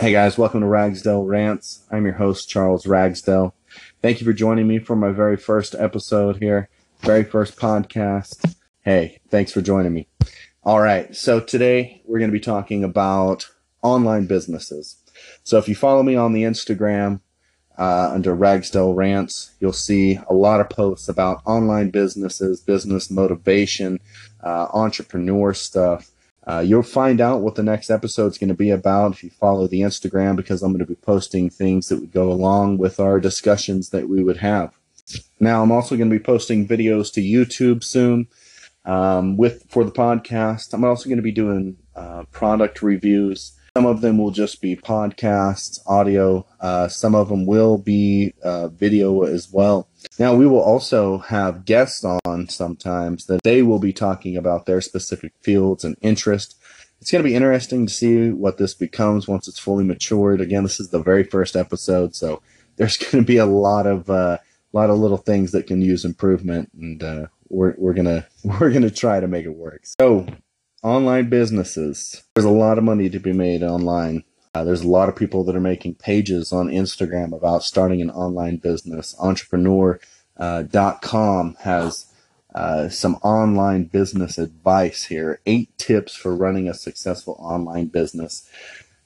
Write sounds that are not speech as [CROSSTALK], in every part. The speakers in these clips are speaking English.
Hey guys, welcome to Ragsdale Rants. I'm your host, Charles Ragsdale. Thank you for joining me for my very first episode here, very first podcast. Hey, thanks for joining me. All right, so today we're going to be talking about online businesses. So if you follow me on the Instagram uh, under Ragsdale Rants, you'll see a lot of posts about online businesses, business motivation, uh, entrepreneur stuff. Uh, you'll find out what the next episode is going to be about if you follow the Instagram because I'm going to be posting things that would go along with our discussions that we would have. Now, I'm also going to be posting videos to YouTube soon um, with for the podcast. I'm also going to be doing uh, product reviews some of them will just be podcasts, audio. Uh, some of them will be uh, video as well. Now, we will also have guests on sometimes that they will be talking about their specific fields and interest. It's going to be interesting to see what this becomes once it's fully matured. Again, this is the very first episode, so there's [LAUGHS] going to be a lot of uh, lot of little things that can use improvement, and uh, we're we're gonna [LAUGHS] we're gonna try to make it work. So online businesses. There's a lot of money to be made online. Uh, there's a lot of people that are making pages on Instagram about starting an online business. Entrepreneur.com uh, has uh, some online business advice here. Eight tips for running a successful online business.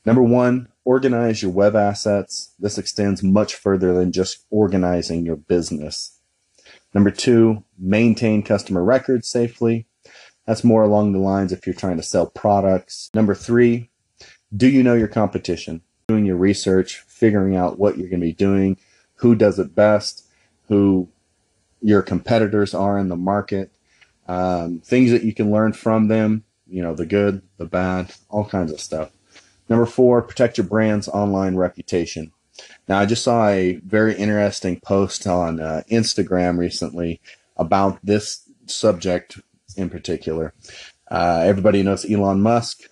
Number one, organize your web assets. This extends much further than just organizing your business. Number two, maintain customer records safely. That's more along the lines if you're trying to sell products. Number three, do you know your competition? Doing your research, figuring out what you're going to be doing, who does it best, who your competitors are in the market, um, things that you can learn from them, you know, the good, the bad, all kinds of stuff. Number four, protect your brand's online reputation. Now, I just saw a very interesting post on uh, Instagram recently about this subject in particular. Uh, everybody knows Elon Musk,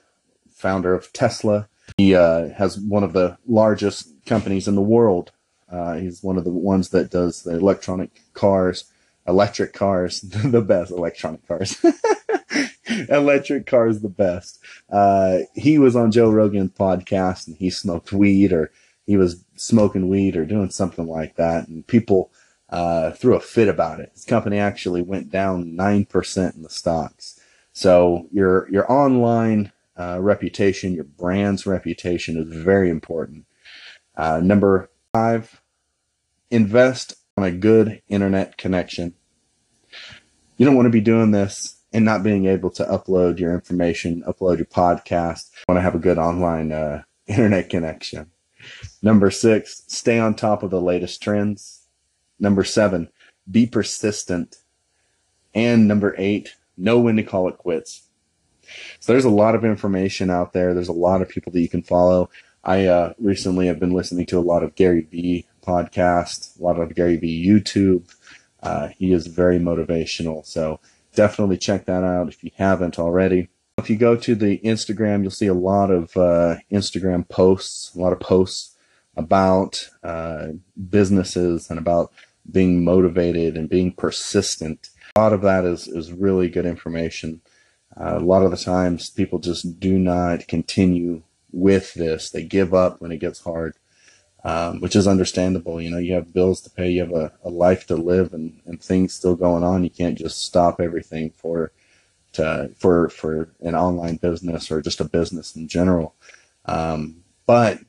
founder of Tesla. He uh, has one of the largest companies in the world. Uh, he's one of the ones that does the electronic cars, electric cars, [LAUGHS] the best electronic cars. [LAUGHS] electric cars, the best. Uh, he was on Joe Rogan's podcast and he smoked weed or he was smoking weed or doing something like that. And people uh, threw a fit about it. His company actually went down nine percent in the stocks. So your your online uh, reputation, your brand's reputation is very important. Uh, number five, invest on a good internet connection. You don't want to be doing this and not being able to upload your information, upload your podcast. You want to have a good online uh, [LAUGHS] internet connection. Number six, stay on top of the latest trends. Number seven, be persistent. And number eight, know when to call it quits. So there's a lot of information out there. There's a lot of people that you can follow. I uh, recently have been listening to a lot of Gary Vee podcasts, a lot of Gary Vee YouTube. Uh, he is very motivational. So definitely check that out if you haven't already. If you go to the Instagram, you'll see a lot of uh, Instagram posts, a lot of posts about uh, businesses and about being motivated and being persistent. A lot of that is, is really good information. Uh, a lot of the times people just do not continue with this. They give up when it gets hard, um, which is understandable. You know, you have bills to pay, you have a, a life to live and, and things still going on. You can't just stop everything for, to, for, for an online business or just a business in general. Um, but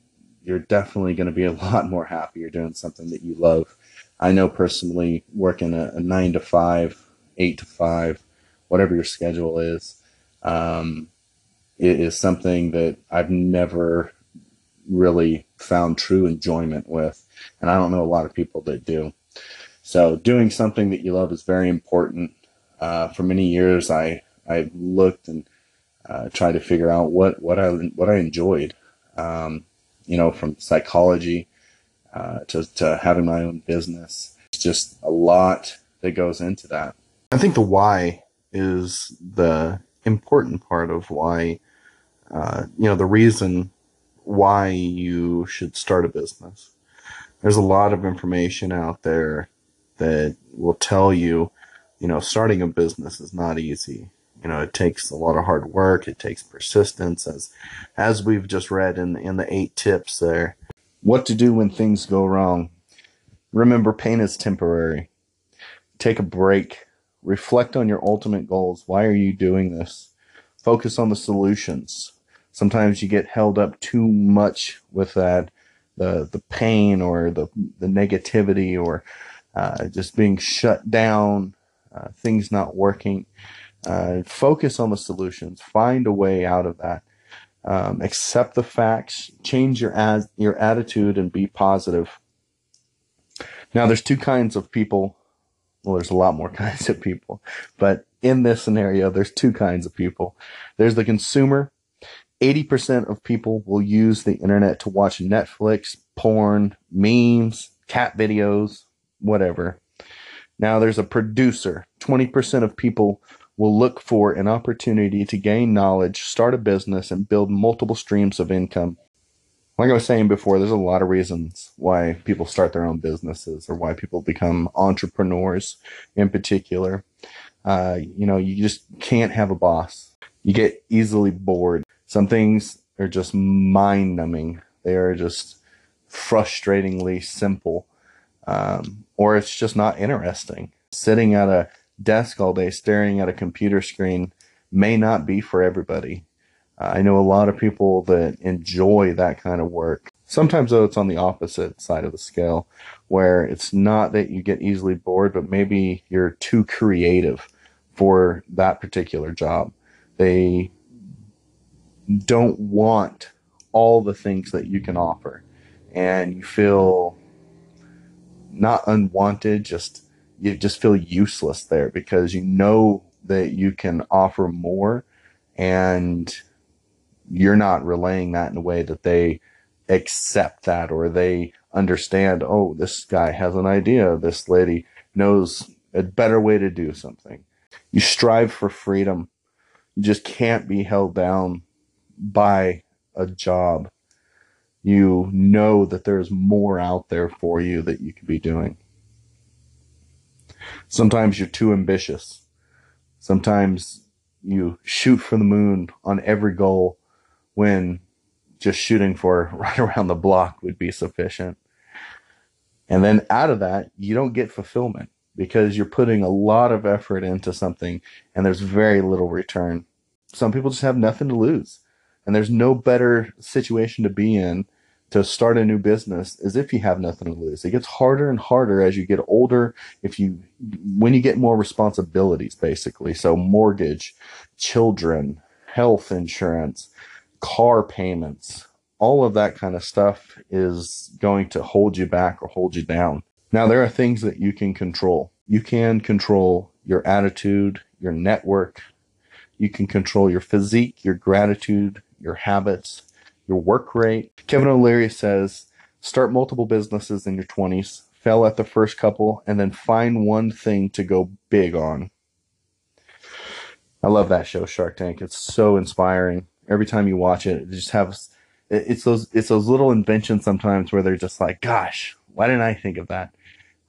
you're definitely going to be a [LAUGHS] lot more happy you're doing something that you love I know personally working a, a nine to five, eight to five, whatever your schedule is, um, it is something that I've never really found true enjoyment with. And I don't know a lot of people that do. So doing something that you love is very important. Uh, for many years, I, I looked and uh, tried to figure out what, what I, what I enjoyed. Um, you know, from psychology uh, to, to having my own business. It's just a lot that goes into that. I think the why is the important part of why, uh, you know, the reason why you should start a business. There's a lot of information out there that will tell you, you know, starting a business is not easy. You know, it takes a lot of hard work. It takes persistence, as as we've just read in in the eight tips there. What to do when things go wrong? Remember, pain is temporary. Take a break. Reflect on your ultimate goals. Why are you doing this? Focus on the solutions. Sometimes you get held up too much with that, the the pain or the the negativity or uh, just being shut down, uh, things not working. Uh, focus on the solutions. Find a way out of that. Um, accept the facts. Change your ad- your attitude and be positive. Now, there's two kinds of people. Well, there's a lot more [LAUGHS] kinds of people, but in this scenario, there's two kinds of people. There's the consumer. 80% of people will use the internet to watch Netflix, porn, memes, cat videos, whatever. Now there's a producer. 20% of people will look for an opportunity to gain knowledge, start a business, and build multiple streams of income. Like I was saying before, there's a lot of reasons why people start their own businesses or why people become entrepreneurs in particular. Uh, you know, you just can't have a boss. You get easily bored. Some things are just mind numbing. They are just frustratingly simple. Um, or it's just not interesting. Sitting at a desk all day staring at a computer screen may not be for everybody. Uh, I know a lot of people that enjoy that kind of work. Sometimes, though, it's on the opposite side of the scale where it's not that you get easily bored, but maybe you're too creative for that particular job. They don't want all the things that you can offer, and you feel not unwanted, just you just feel useless there because you know that you can offer more and you're not relaying that in a way that they accept that or they understand, oh, this guy has an idea. This lady knows a better way to do something. You strive for freedom. You just can't be held down by a job. You know that there's more out there for you that you could be doing. Sometimes you're too ambitious. Sometimes you shoot for the moon on every goal when just shooting for [LAUGHS] right around the block would be sufficient. And then out of that, you don't get fulfillment because you're putting a lot of effort into something and there's very little return. Some people just have nothing to lose. And there's no better situation to be in to start a new business as if you have nothing to lose. It gets harder and harder as you get older. If you, when you get more responsibilities, basically. So mortgage, children, health insurance, car payments, all of that kind of stuff is going to hold you back or hold you down. Now, there are things that you can control. You can control your attitude, your network. You can control your physique, your gratitude, your habits, your work rate. Kevin O'Leary says start multiple businesses in your 20s, fail at the first couple, and then find one thing to go big on. I love that show, Shark Tank. It's so inspiring. Every time you watch it, it just has it's those it's those little inventions sometimes where they're just like, gosh, why didn't I think of that?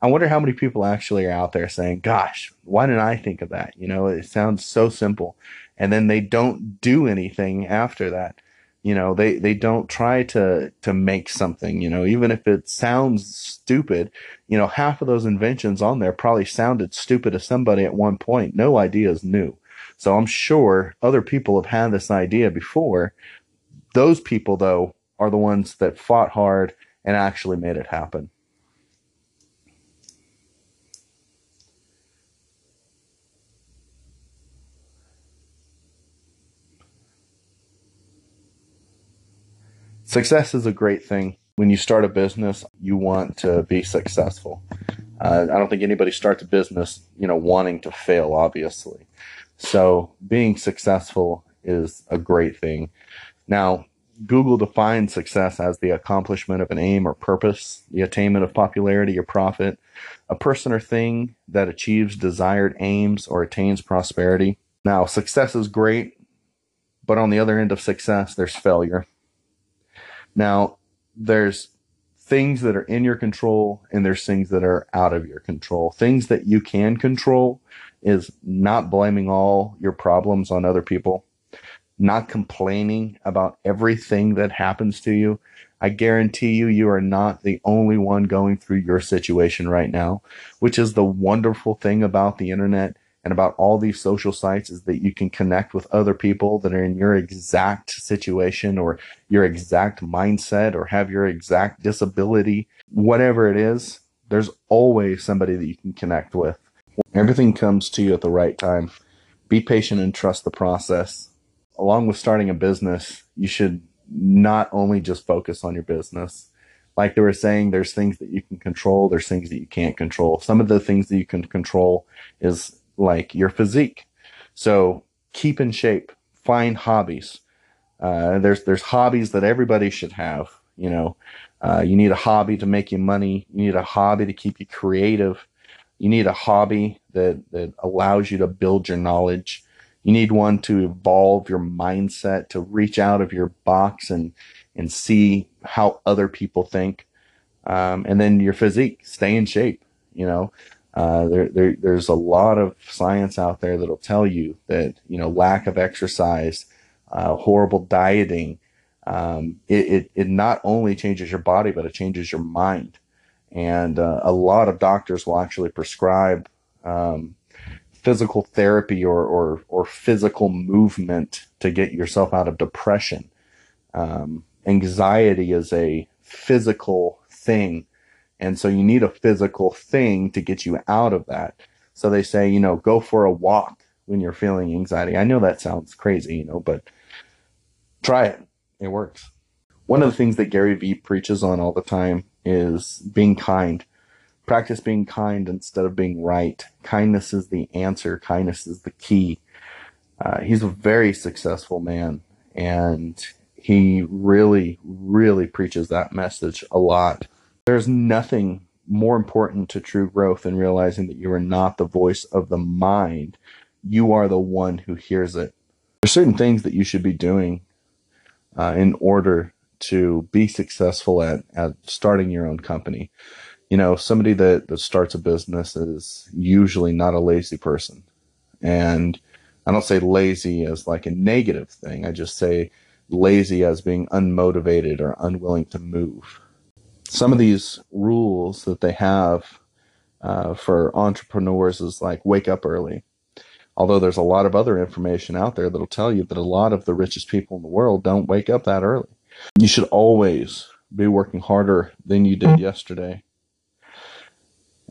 I wonder how many people actually are out there saying, gosh, why didn't I think of that? You know, it sounds so simple. And then they don't do anything after that you know they they don't try to to make something you know even if it sounds stupid you know half of those inventions on there probably sounded stupid to somebody at one point. No idea is new. So i'm sure other people have had this idea before. Those people though are the ones that fought hard and actually made it happen Success is a great thing. When you start a business, you want to be successful. Uh, I don't think anybody starts a business, you know, wanting to fail, obviously. So being successful is a great thing. Now, Google defines success as the accomplishment of an aim or purpose, the attainment of popularity or profit, a person or thing that achieves desired aims or attains prosperity. Now, success is great, but on the other end of success, there's failure. Now, there's things that are in your control and there's things that are out of your control. Things that you can control is not blaming all your problems on other people, not complaining about everything that happens to you. I guarantee you, you are not the only one going through your situation right now, which is the wonderful thing about the internet and about all these social sites is that you can connect with other people that are in your exact situation or your exact mindset or have your exact disability, whatever it is. There's always somebody that you can connect with. Everything comes to you at the right time. Be patient and trust the process. Along with starting a business, you should not only just focus on your business. Like they were saying, there's things that you can control, there's things that you can't control. Some of the things that you can control is like your physique. So keep in shape, find hobbies. Uh, there's there's hobbies that everybody should have. You know, uh, you need a hobby to make you money. You need a hobby to keep you creative. You need a hobby that that allows you to build your knowledge. You need one to evolve your mindset, to reach out of your box and and see how other people think. Um, and then your physique, stay in shape. You know, uh, there, there, there's a lot of science out there that'll tell you that you know lack of exercise, uh, horrible dieting, um, it, it, it not only changes your body but it changes your mind, and uh, a lot of doctors will actually prescribe um, physical therapy or, or or physical movement to get yourself out of depression. Um, anxiety is a physical thing and so you need a physical thing to get you out of that. So they say, you know, go for a walk when you're feeling anxiety. I know that sounds crazy, you know, but try it. It works. One of the things that Gary Vee preaches on all the time is being kind. Practice being kind instead of being right. Kindness is the answer. Kindness is the key. Uh, he's a very successful man and he really, really preaches that message a lot. There's nothing more important to true growth than realizing that you are not the voice of the mind. You are the one who hears it. There's certain things that you should be doing uh, in order to be successful at, at starting your own company. You know, somebody that, that starts a business is usually not a lazy person. And I don't say lazy as like a negative thing. I just say lazy as being unmotivated or unwilling to move some of these rules that they have uh, for entrepreneurs is like wake up early. Although there's a lot of other information out there that'll tell you that a lot of the richest people in the world don't wake up that early. You should always be working harder than you did yesterday.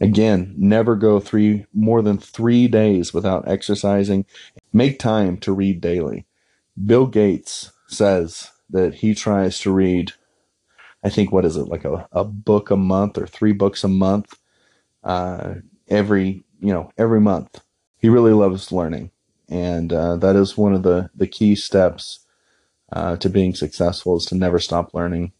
Again, never go three more than three days without exercising. Make time to read daily. Bill Gates says that he tries to read I think what is it like a, a book a month or three books a month uh, every you know every month. He really loves learning, and uh, that is one of the the key steps uh, to being successful is to never stop learning.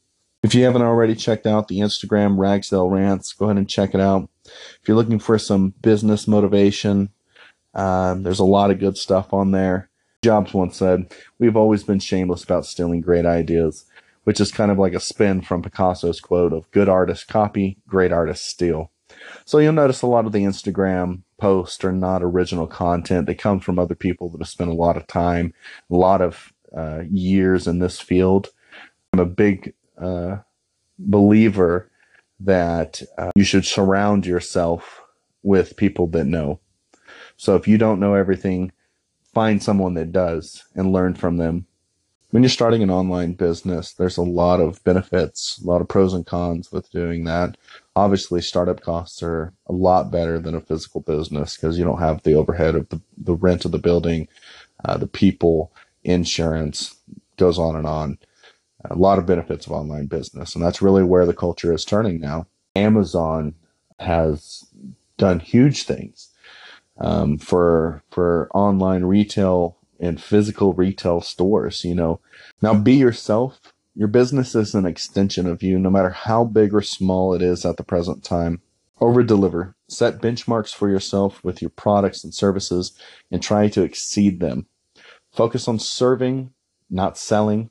If you haven't already checked out the Instagram Ragsdale Rants, go ahead and check it out. If you're looking for some business motivation, um, there's a lot of good stuff on there. Jobs once said, We've always been shameless about stealing great ideas which is kind of like a spin from Picasso's quote of good artists copy, great artists steal. So you'll notice a lot of the Instagram posts are not original content. They come from other people that have spent a lot of time, a lot of uh, years in this field. I'm a big uh, believer that uh, you should surround yourself with people that know. So if you don't know everything, find someone that does and learn from them when you're starting an online business, there's a lot of benefits, a lot of pros and cons with doing that. Obviously, startup costs are a lot better than a physical business because you don't have the overhead of the, the rent of the building, uh, the people, insurance, goes on and on. A lot of benefits of online business. And that's really where the culture is turning now. Amazon has done huge things um, for for online retail and physical retail stores, you know. Now be yourself. Your business is an extension of you, no matter how big or small it is at the present time. Over deliver. Set benchmarks for yourself with your products and services and try to exceed them. Focus on serving, not selling.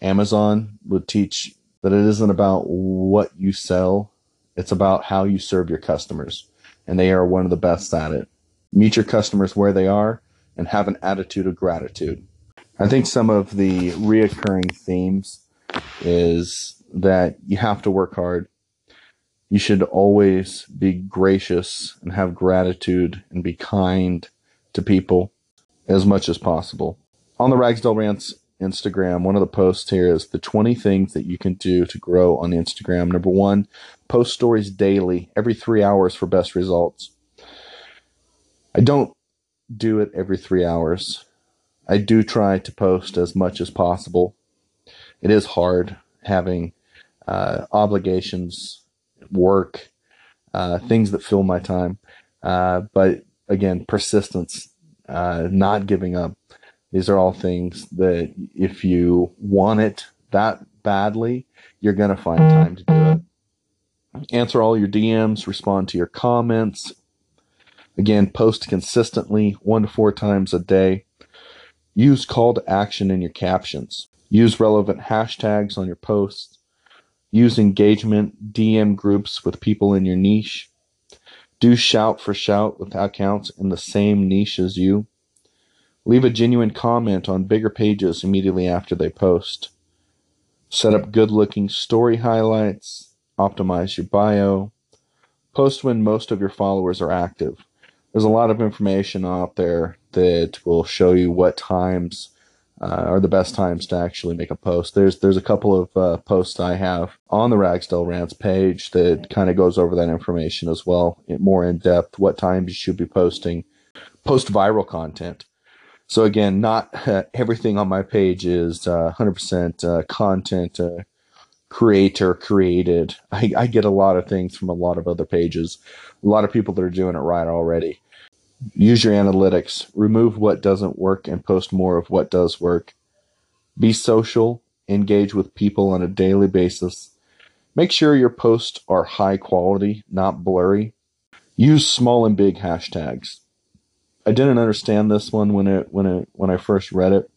Amazon would teach that it isn't about what you sell, it's about how you serve your customers. And they are one of the best at it. Meet your customers where they are and have an attitude of gratitude. I think some of the reoccurring themes is that you have to work hard. You should always be gracious and have gratitude and be kind to people as much as possible. On the Ragsdale Rants Instagram, one of the posts here is the 20 things that you can do to grow on Instagram. Number one, post stories daily, every three hours for best results. I don't do it every three hours. I do try to post as much as possible. It is hard having uh, obligations, work, uh, things that fill my time. Uh, but again, persistence, uh, not giving up. These are all things that if you want it that badly, you're going to find time to do it. Answer all your DMs, respond to your comments. Again, post consistently one to four times a day. Use call to action in your captions. Use relevant hashtags on your posts. Use engagement DM groups with people in your niche. Do shout for shout with accounts in the same niche as you. Leave a genuine comment on bigger pages immediately after they post. Set up good looking story highlights. Optimize your bio. Post when most of your followers are active. There's a lot of information out there that will show you what times uh, are the best times to actually make a post. There's there's a couple of uh, posts I have on the Ragsdale Rants page that kind of goes over that information as well, more in depth. What times you should be posting, post viral content. So again, not uh, [LAUGHS] everything on my page is 100% uh, uh, content uh, creator created. I, I, get a lot of things from a lot of other pages, a lot of people that are doing it right already. Use your analytics, remove what doesn't work, and post more of what does work. Be social, engage with people on a daily basis. Make sure your posts are high quality, not blurry. Use small and big hashtags. I didn't understand this one when it when it when I first read it.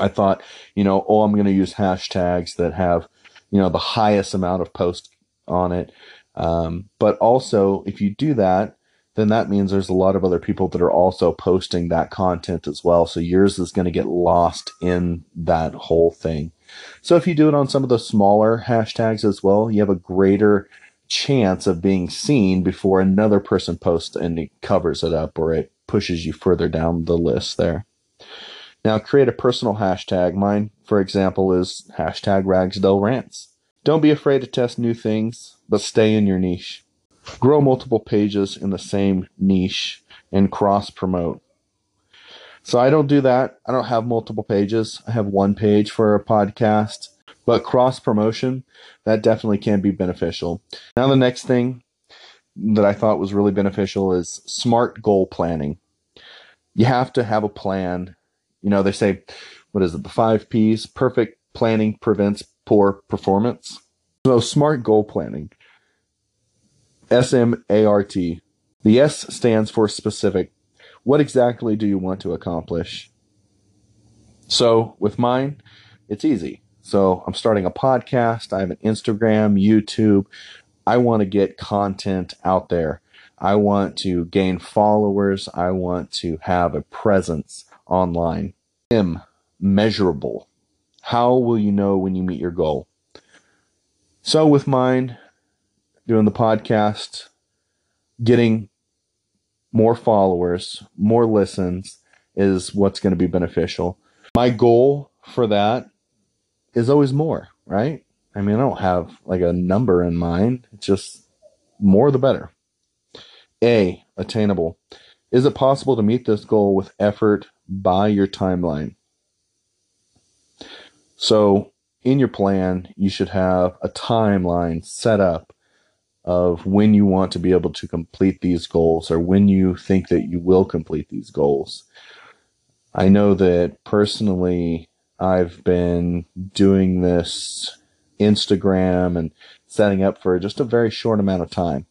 I thought, you know, oh, I'm going to use hashtags that have, you know, the highest amount of posts on it. Um, but also, if you do that, then that means there's a lot of other people that are also posting that content as well. So yours is going to get lost in that whole thing. So if you do it on some of the smaller hashtags as well, you have a greater chance of being seen before another person posts and it covers it up or it pushes you further down the list there. Now create a personal hashtag. Mine, for example, is hashtag Ragsdale Rants. Don't be afraid to test new things, but stay in your niche. Grow multiple pages in the same niche and cross promote. So I don't do that. I don't have multiple pages. I have one page for a podcast, but cross promotion, that definitely can be beneficial. Now, the next thing that I thought was really beneficial is smart goal planning. You have to have a plan. You know, they say, what is it, the five P's? Perfect planning prevents poor performance. So, smart goal planning. S M A R T. The S stands for specific. What exactly do you want to accomplish? So, with mine, it's easy. So, I'm starting a podcast. I have an Instagram, YouTube. I want to get content out there. I want to gain followers. I want to have a presence online. M, measurable. How will you know when you meet your goal? So, with mine, doing the podcast, getting more followers, more listens is what's going to be beneficial. My goal for that is always more, right? I mean, I don't have like a number in mind. It's just more the better. A, attainable. Is it possible to meet this goal with effort by your timeline? So, in your plan, you should have a timeline set up of when you want to be able to complete these goals or when you think that you will complete these goals. I know that personally, I've been doing this Instagram and setting up for just a very short amount of time.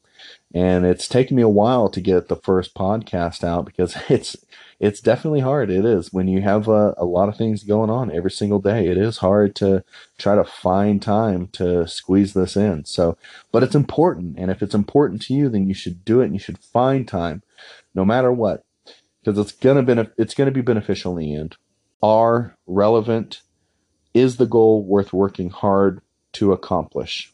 And it's taken me a while to get the first podcast out because [LAUGHS] it's it's definitely hard. It is when you have a, a lot of things going on every single day. It is hard to try to find time to squeeze this in. So, but it's important, and if it's important to you, then you should do it, and you should find time, no matter what, because it's gonna benef- it's gonna be beneficial in the end. Are relevant is the goal worth working hard to accomplish?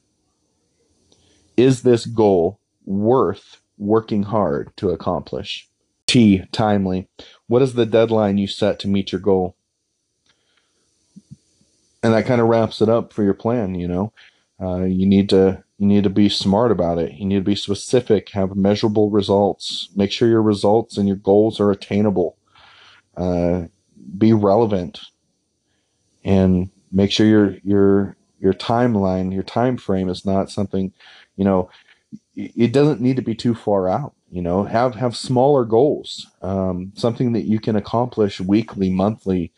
Is this goal worth working hard to accomplish? T, timely. What is the deadline you set to meet your goal? And that kind of wraps it up for your plan, you know. Uh, you need to you need to be smart about it. You need to be specific, have measurable results. Make sure your results and your goals are attainable. Uh, be relevant, and make sure your your your timeline, your time frame is not something, you know, it doesn't need to be too far out. You know, have have smaller goals, um, something that you can accomplish weekly, monthly.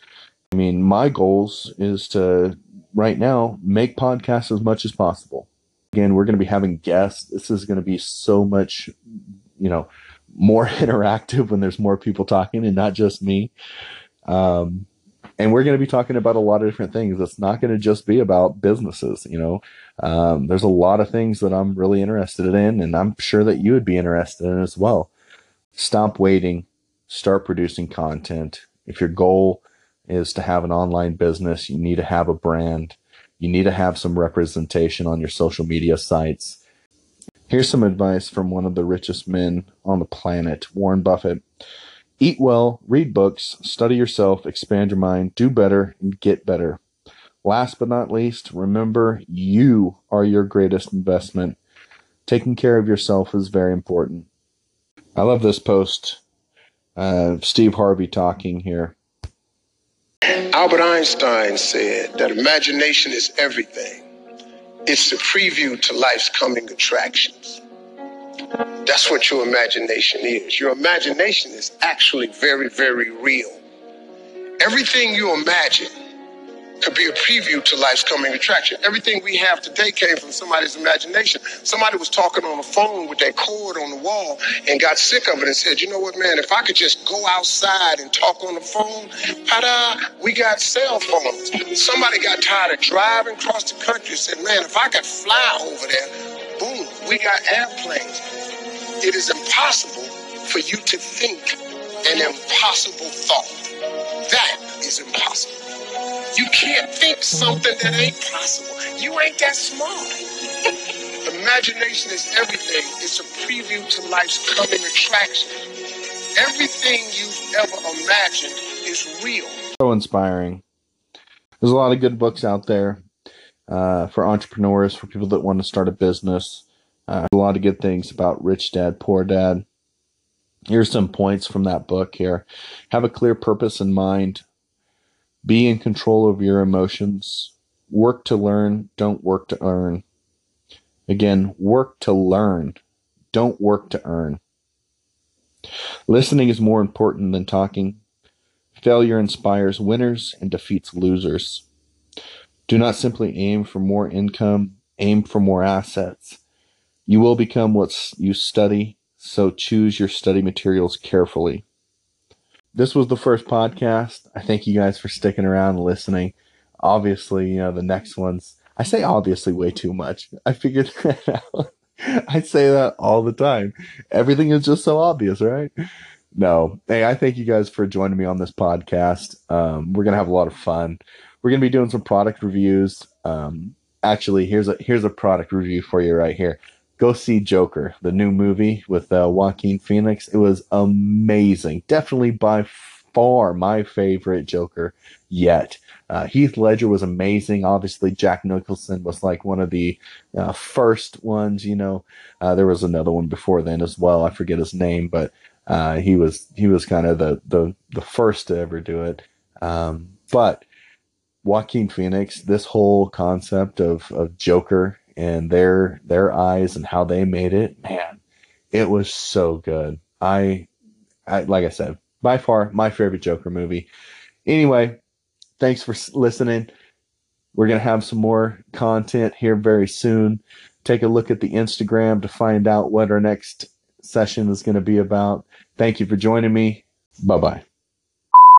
I mean, my goals is to right now make podcasts as much as possible. Again, we're going to be having guests. This is going to be so much, you know, more [LAUGHS] interactive when there's more people talking and not just me. Um, and we're going to be talking about a lot of different things. It's not going to just be about businesses. You know, um, there's a lot of things that I'm really interested in, and I'm sure that you would be interested in as well. Stop waiting, start producing content. If your goal is to have an online business, you need to have a brand. You need to have some representation on your social media sites. Here's some advice from one of the richest men on the planet, Warren Buffett. Eat well, read books, study yourself, expand your mind, do better, and get better. Last but not least, remember you are your greatest investment. Taking care of yourself is very important. I love this post. Uh, Steve Harvey talking here. Albert Einstein said that imagination is everything. It's the preview to life's coming attractions. That's what your imagination is. Your imagination is actually very, very real. Everything you imagine could be a preview to life's coming attraction. Everything we have today came from somebody's imagination. Somebody was talking on the phone with that cord on the wall and got sick of it and said, you know what, man, if I could just go outside and talk on the phone, ta-da, we got cell phones. Somebody got tired of driving across the country and said, man, if I could fly over there, boom, we got airplanes. It is impossible for you to think an impossible thought. That is impossible. You can't think something that ain't possible. You ain't that smart. [LAUGHS] Imagination is everything. It's a preview to life's coming attraction. Everything you've ever imagined is real. So inspiring. There's a lot of good books out there uh, for entrepreneurs, for people that want to start a business. Uh, a lot of good things about Rich Dad, Poor Dad. Here's some points from that book here. Have a clear purpose in mind. Be in control of your emotions. Work to learn, don't work to earn. Again, work to learn, don't work to earn. Listening is more important than talking. Failure inspires winners and defeats losers. Do not simply aim for more income, aim for more assets. You will become what you study, so choose your study materials carefully this was the first podcast. I thank you guys for sticking around and listening. Obviously, you know, the next ones, I say obviously way too much. I figured [LAUGHS] that out. I say that all the time. Everything is just so obvious, right? No. Hey, I thank you guys for joining me on this podcast. Um, we're gonna have a lot of fun. We're gonna be doing some product reviews. Um, actually, here's a here's a product review for you right here go see Joker, the new movie with uh, Joaquin Phoenix. It was amazing. Definitely by far my favorite Joker yet. Uh, Heath Ledger was amazing. Obviously, Jack Nicholson was like one of the uh, first ones. You know, uh, there was another one before then as well. I forget his name, but uh, he was he was kind of the the the first to ever do it. Um, but Joaquin Phoenix, this whole concept of of Joker and their their eyes and how they made it, man, it was so good. I, I like I said, by far my favorite Joker movie. Anyway, thanks for listening. We're gonna have some more content here very soon. Take a look at the Instagram to find out what our next session is going to be about. Thank you for joining me. Bye bye.